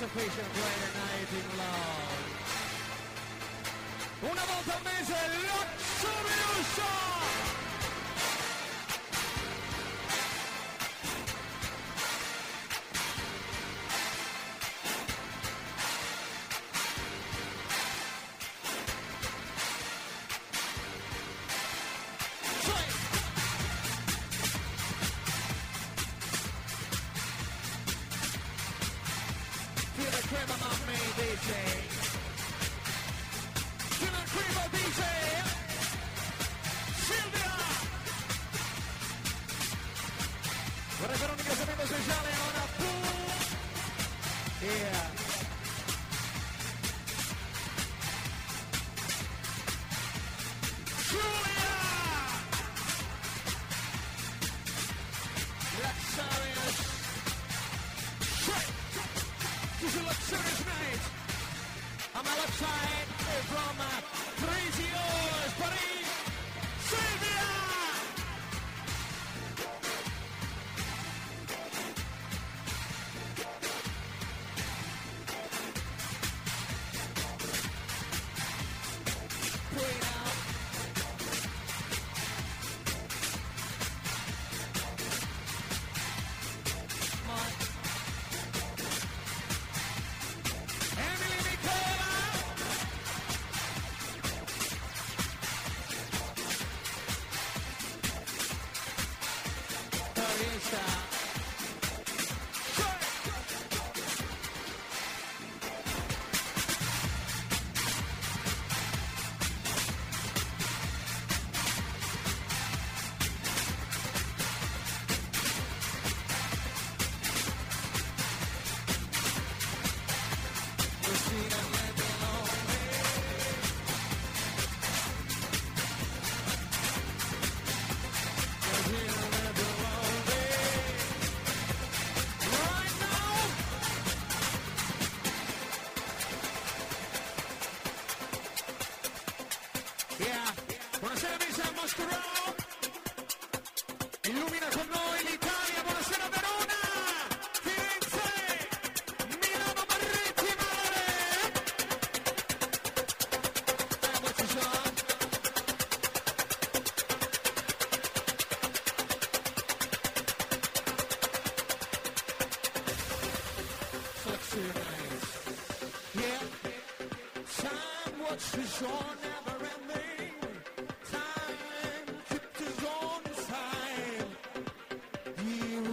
participation greater night in love. Una volta al mese, Lotto Music!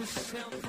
yourself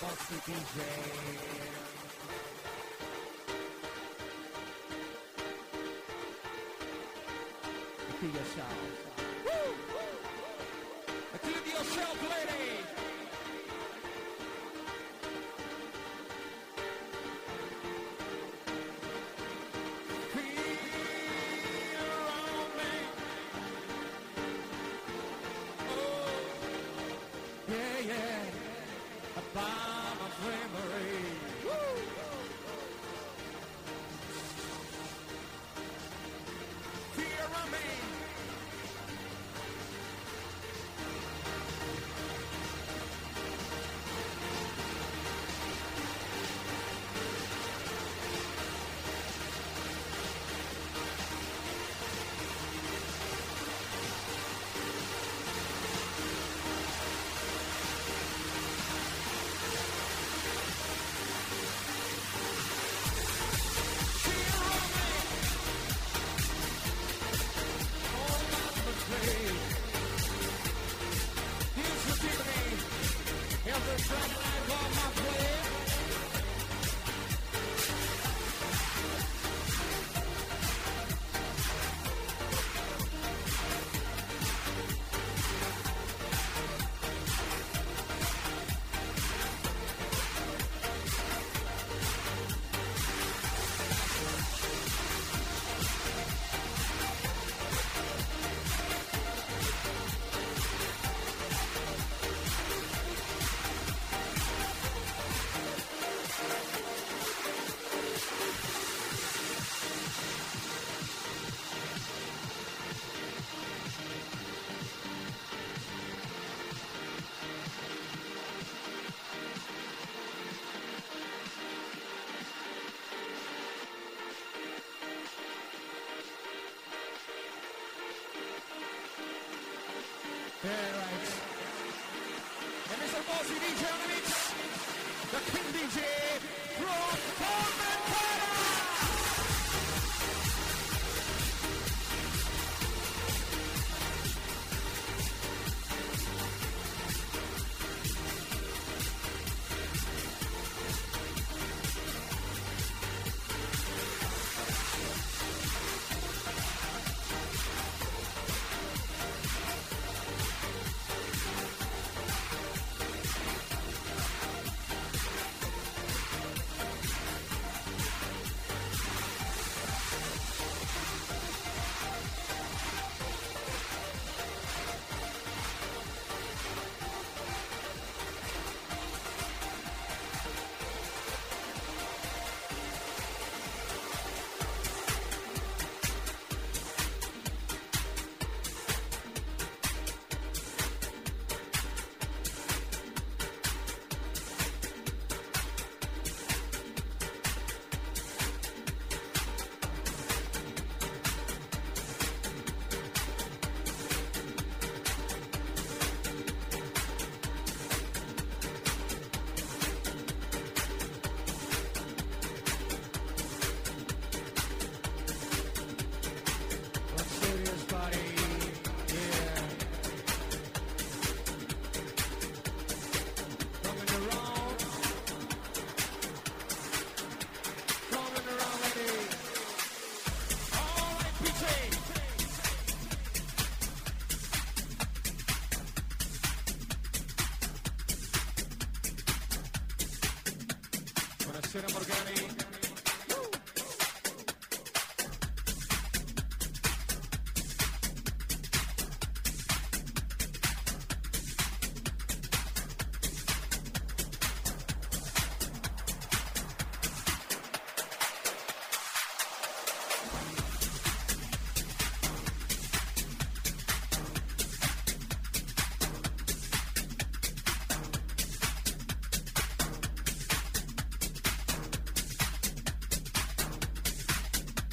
Bossy DJ. to yourself. Include yourself, lady. Yeah, right. And Mr. Bossy DJ on the. The King DJ from. Let's porque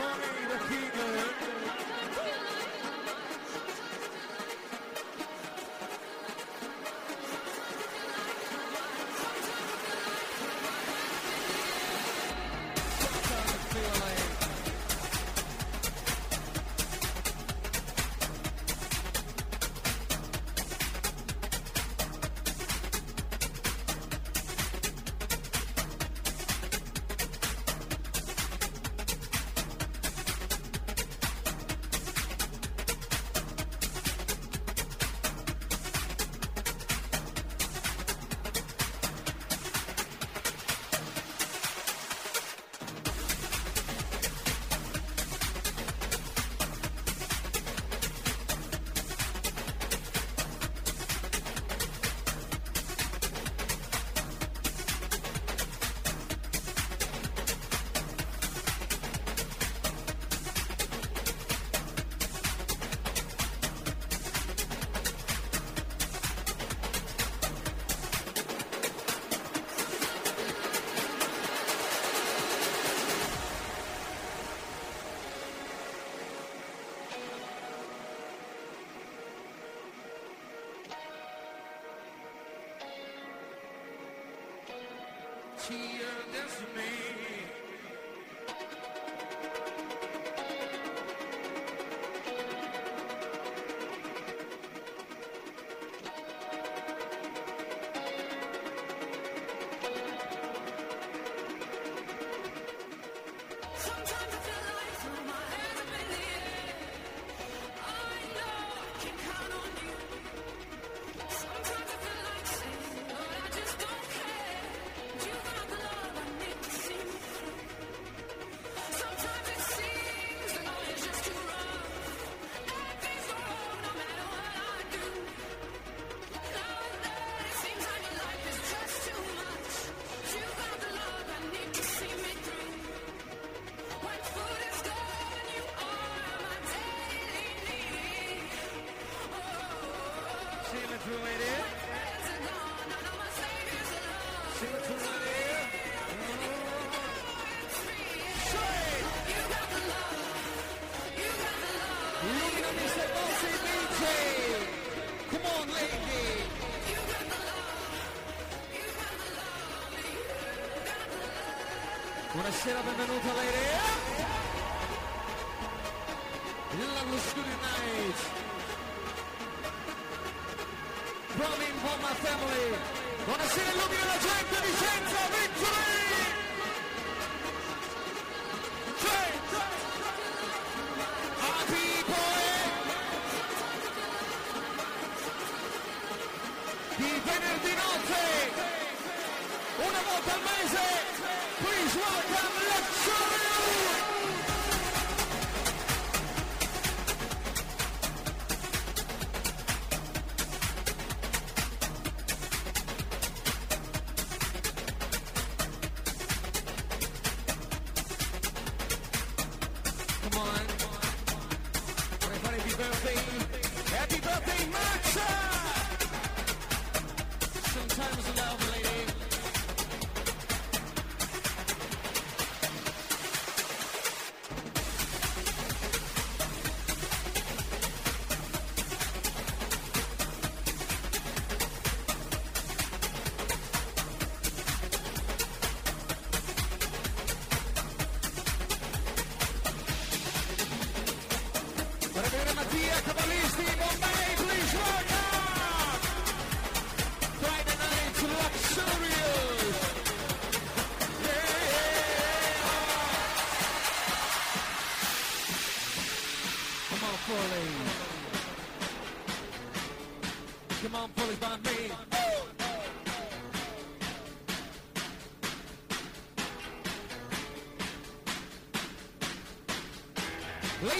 Money the King to your destiny. buonasera, benvenuta lady. Love was good tonight. From my family. Buonasera, Luca.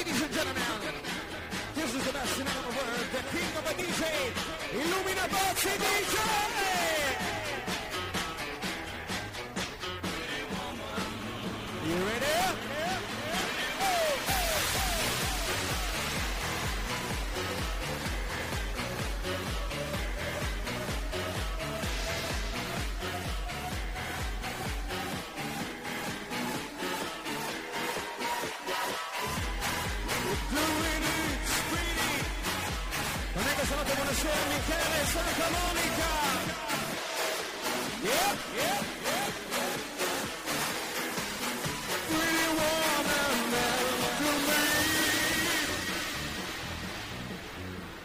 Ladies and gentlemen, this is the best in the world, the king of the DJ, Illumina Boxing DJ! Michele, Michele Santa Monica. Yep, yep, yep. Pretty woman, to me.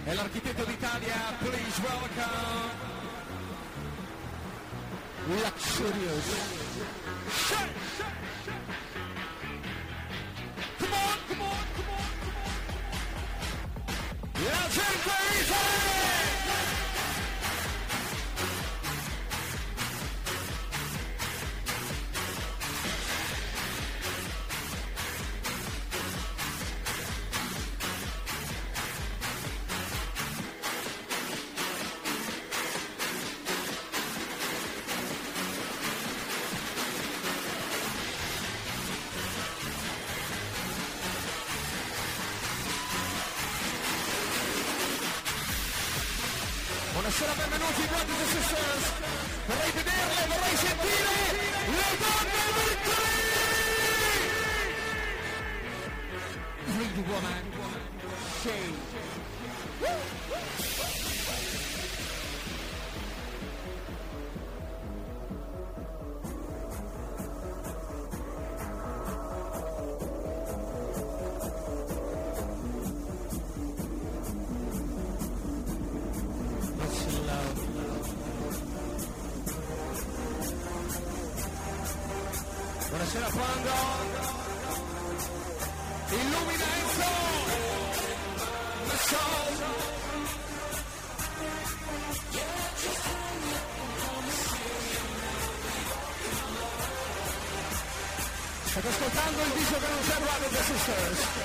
E l'architetto d'Italia, please welcome. Luxurious. Shake, shake, shake. crazy! sisters.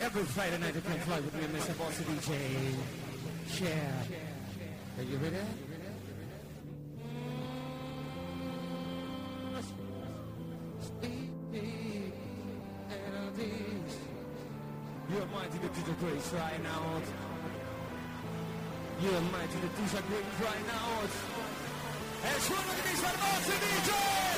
Every Friday night it comes live with me, Mr. Boss DJ. Share. Are you ready? You're mighty to the grace right now. You're mighty to the grace right now. Es uno de mis hermosos DJs.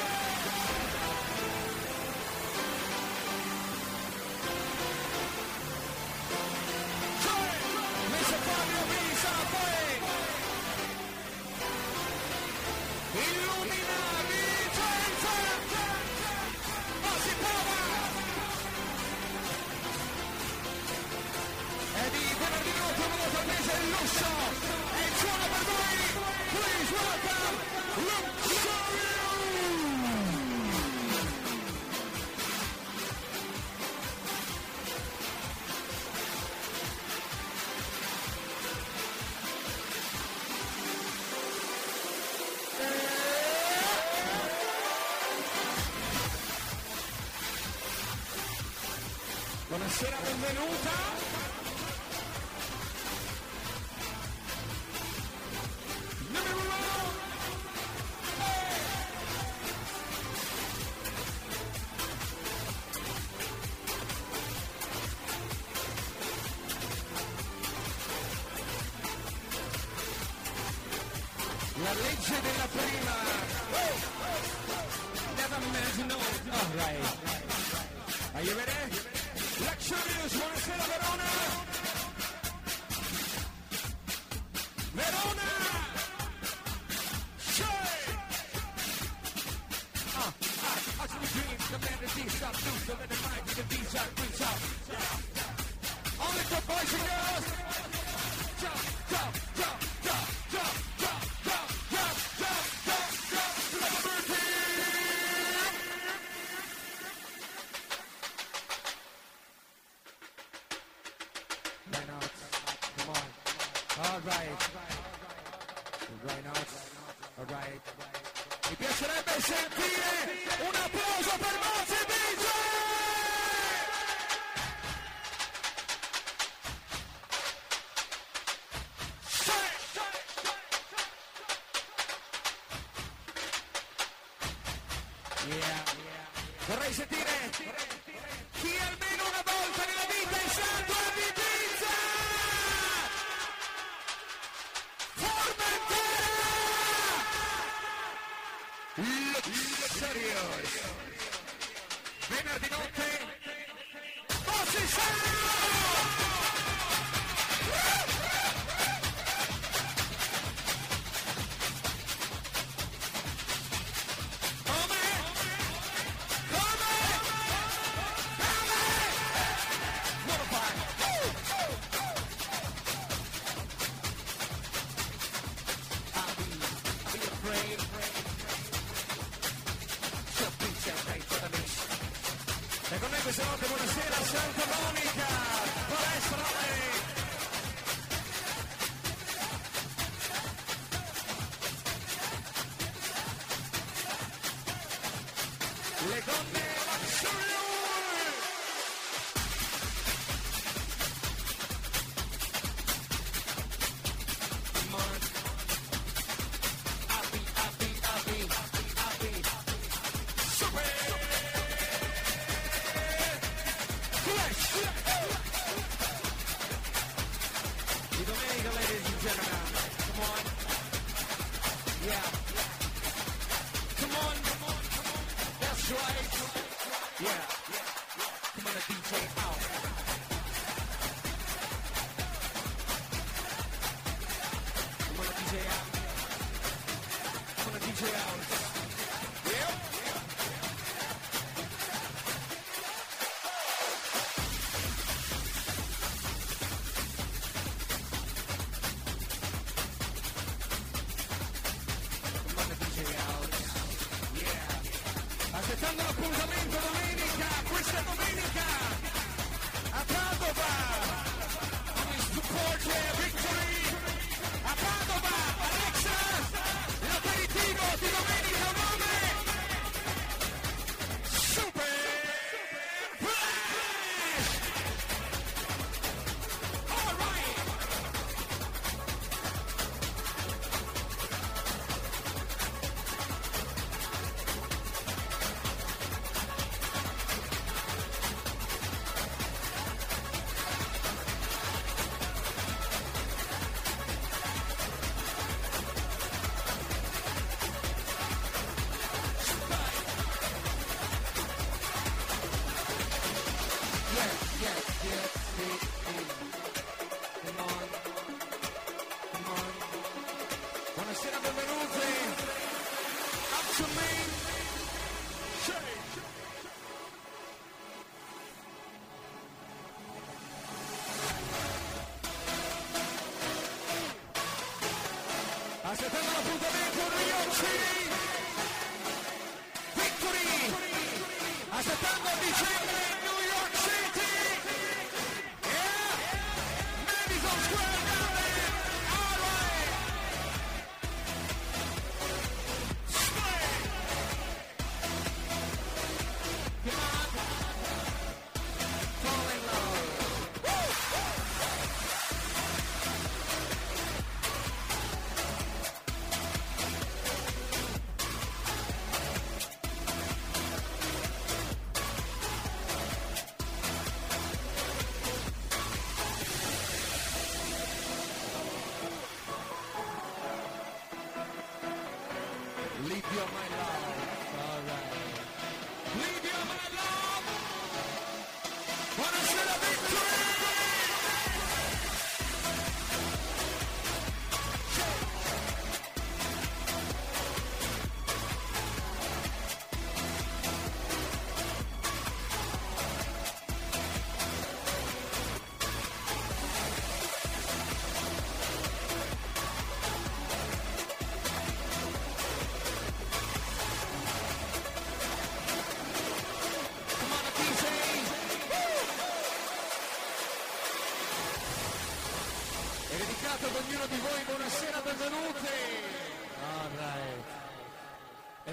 And Trevor Please welcome.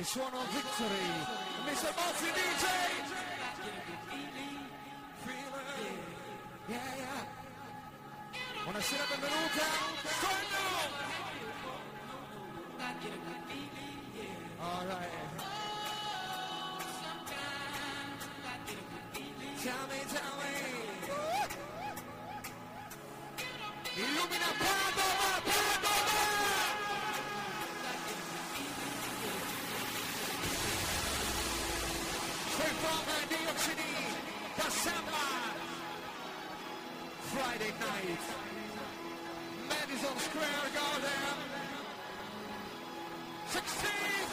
suono Victory Mr. Mozzi DJ yeah, yeah. Buonasera, benvenuta Collo Alright Tell me, tell me Illumina Prado midnight. Madison Square Garden. 16!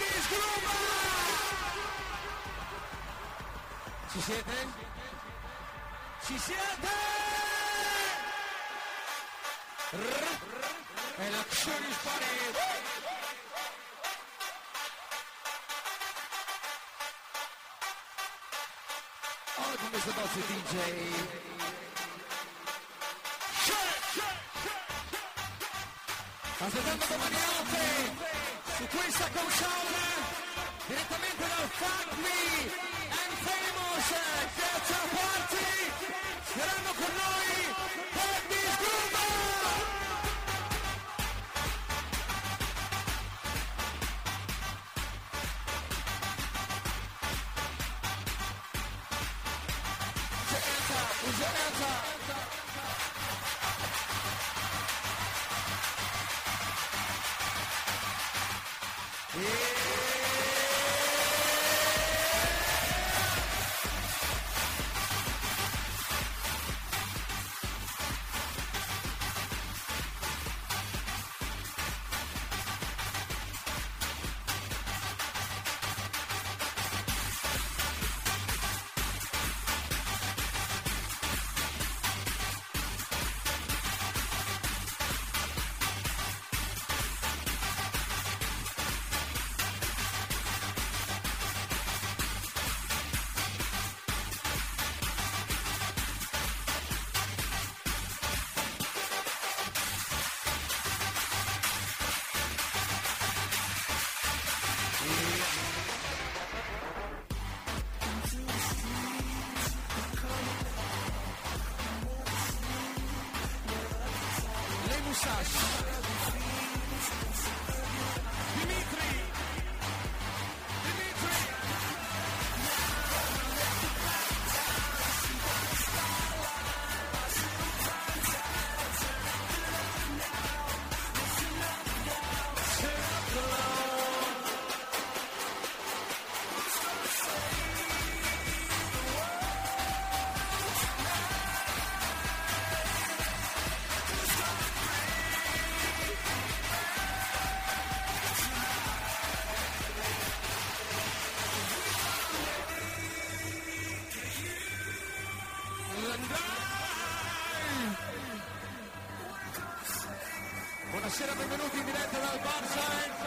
Disgruba! Ci siete? Ci siete? E l'azione sparita! Mr. Bossy DJ. Aspettando domani notte! su questa console direttamente dal Fuck Me and Famous terza party saranno con noi Happy Buonasera, benvenuti in diretta dal Bar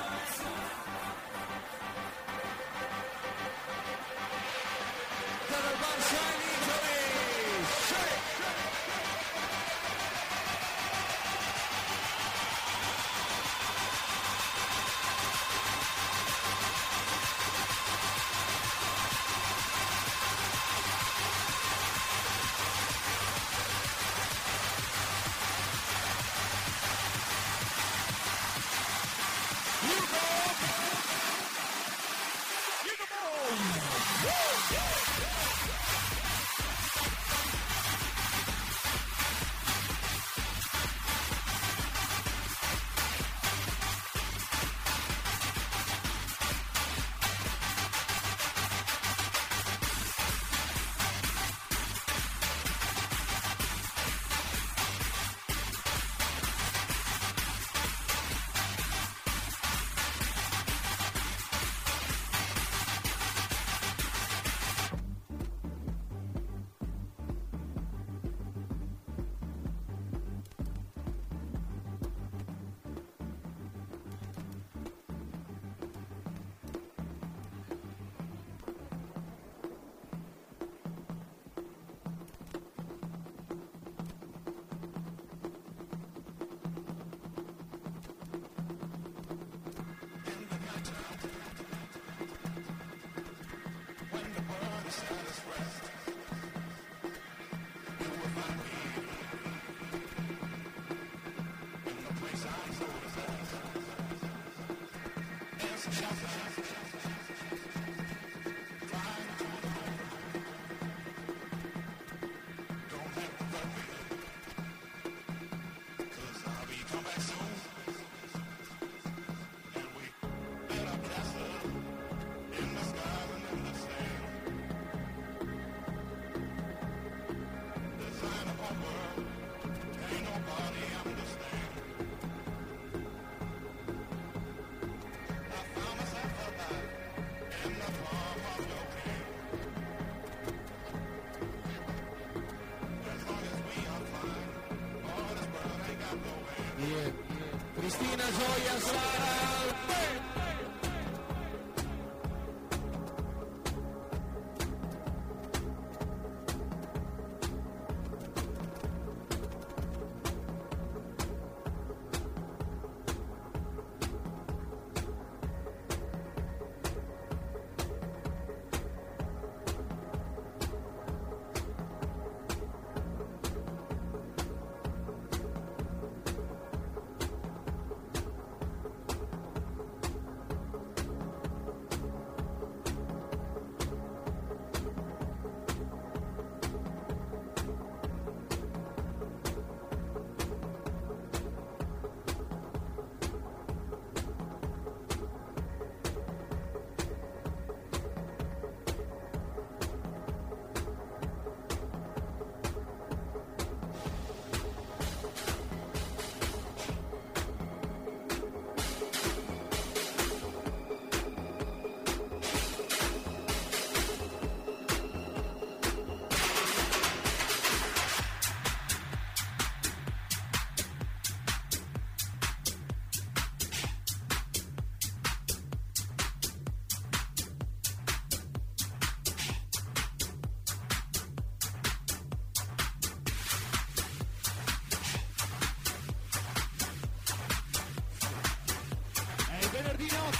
Yes.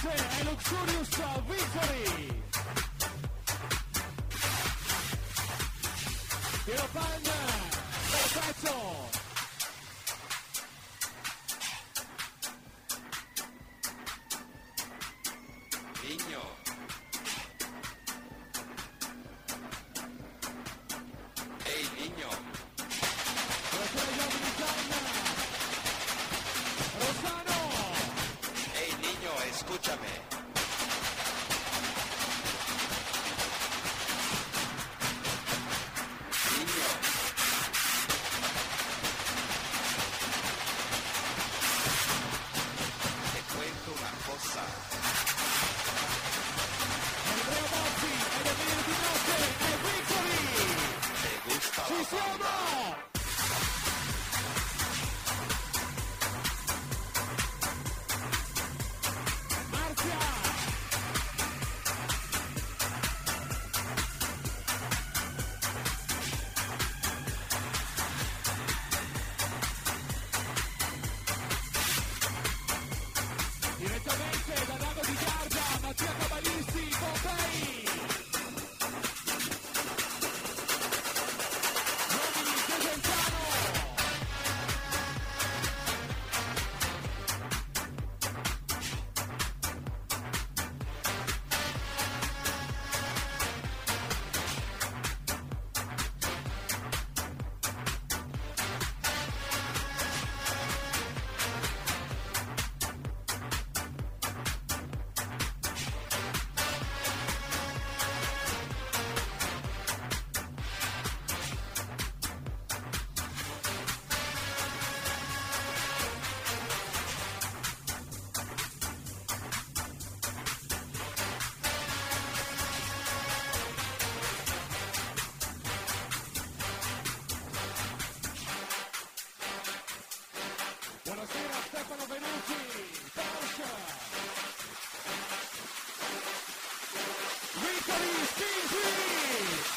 Action e Luxurious Victory! Piero Pan, perfetto! Victory Team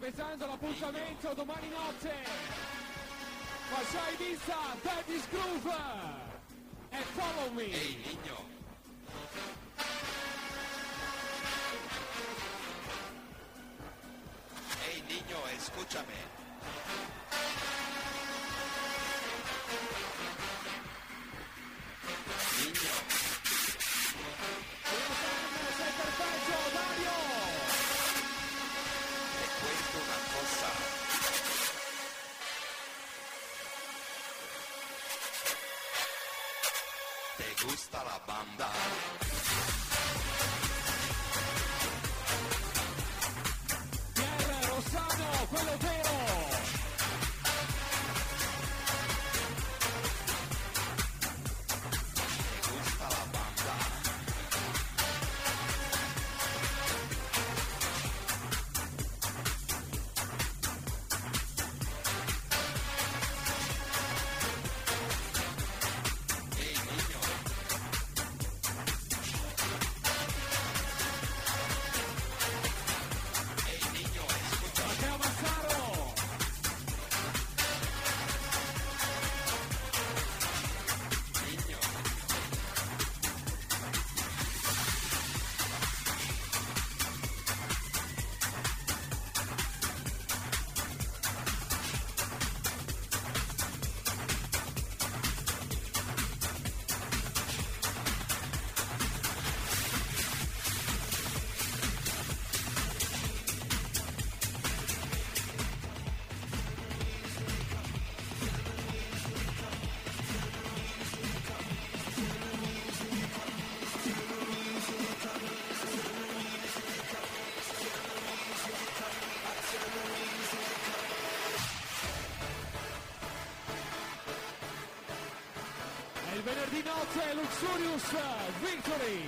aspettando l'appuntamento domani notte. Lasciai vista, Daddy's Scrooge e Follow Me. Ehi, Ligno. Ehi, Ligno, escúchame. Luxurious victory.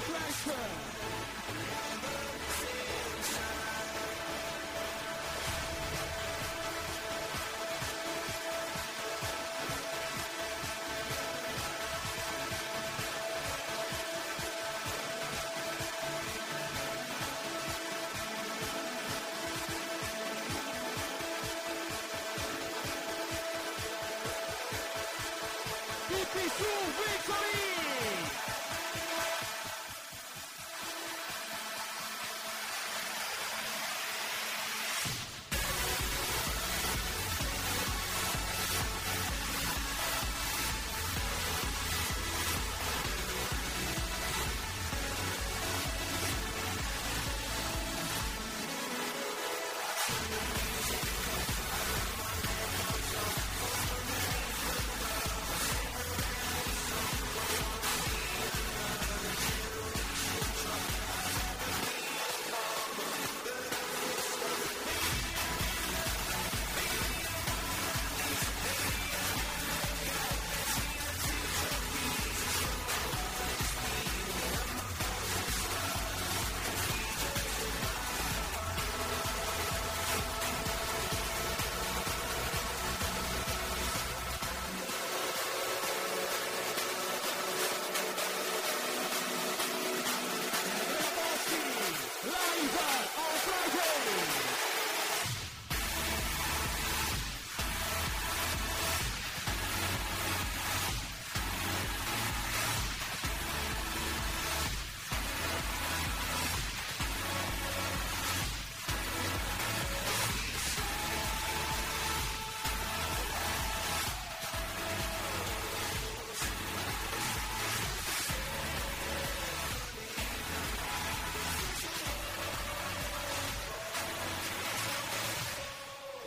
crash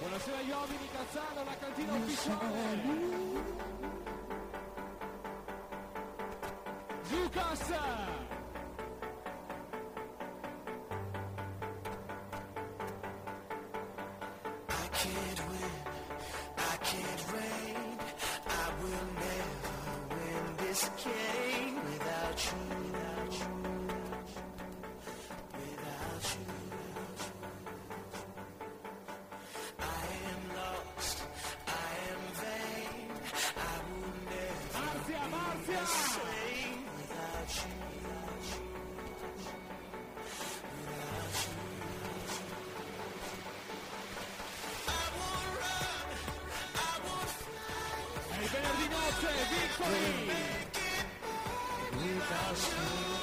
Buonasera agli uomini, Cazzano, la cantina ufficiale. Lucas! the same without you. Without you. I won't run, I won't fly. Venerdì notte, victory! Without you.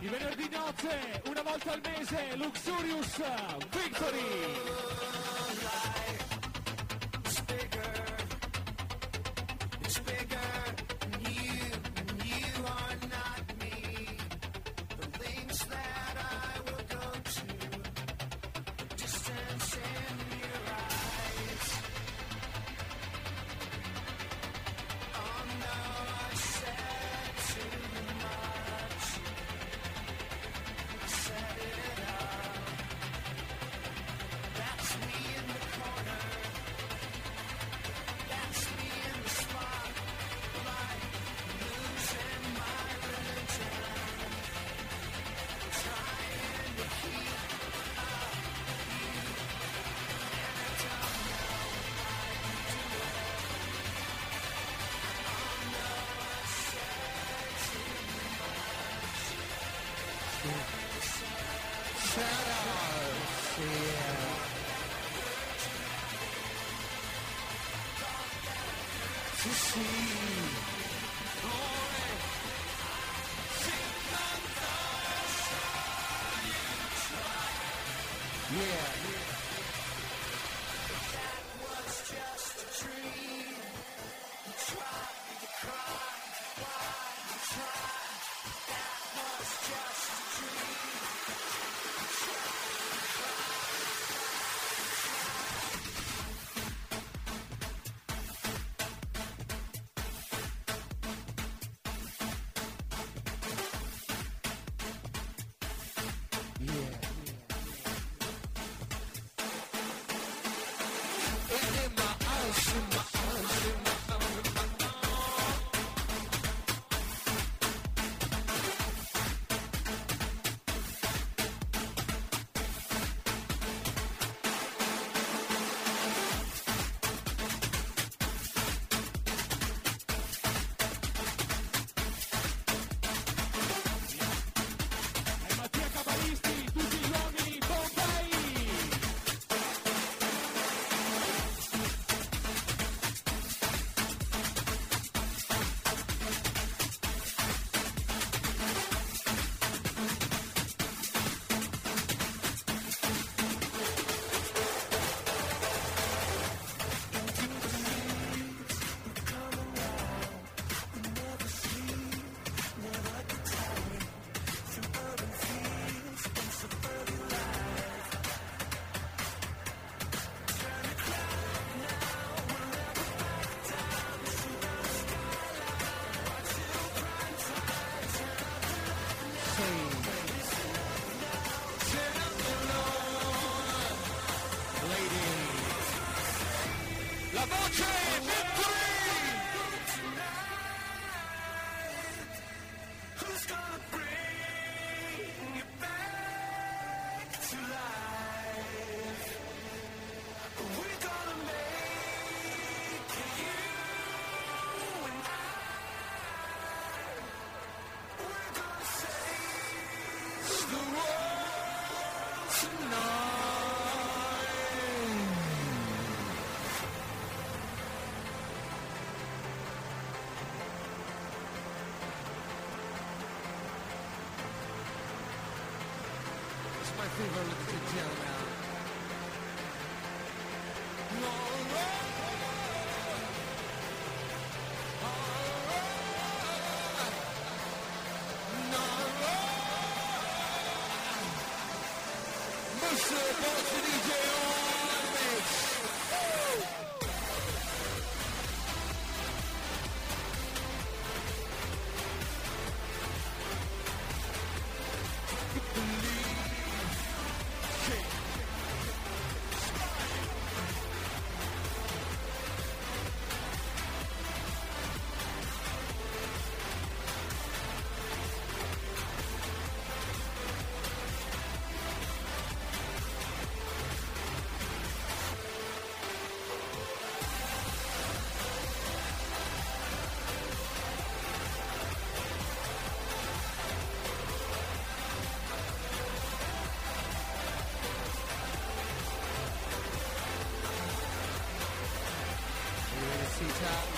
I venerdì notte, una volta al mese, Luxurious Victory. Top.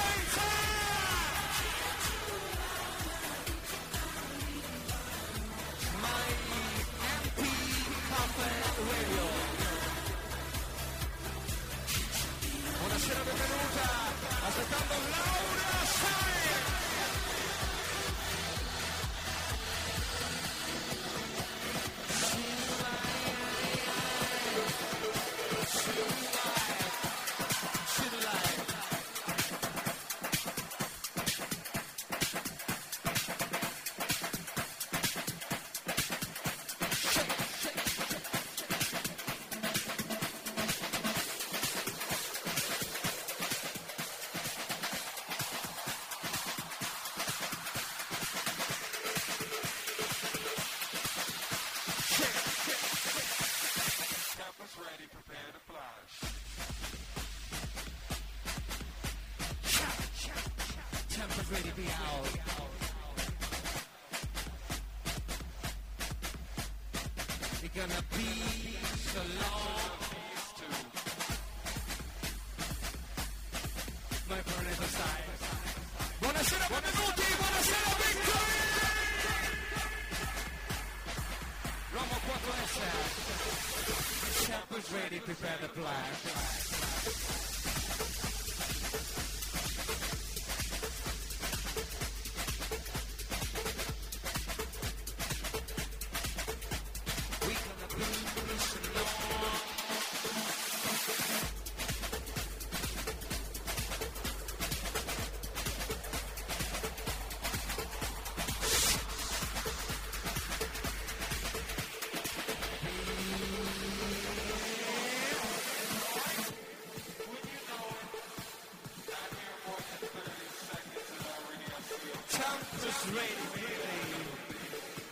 Campus Radio.